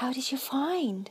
How did you find?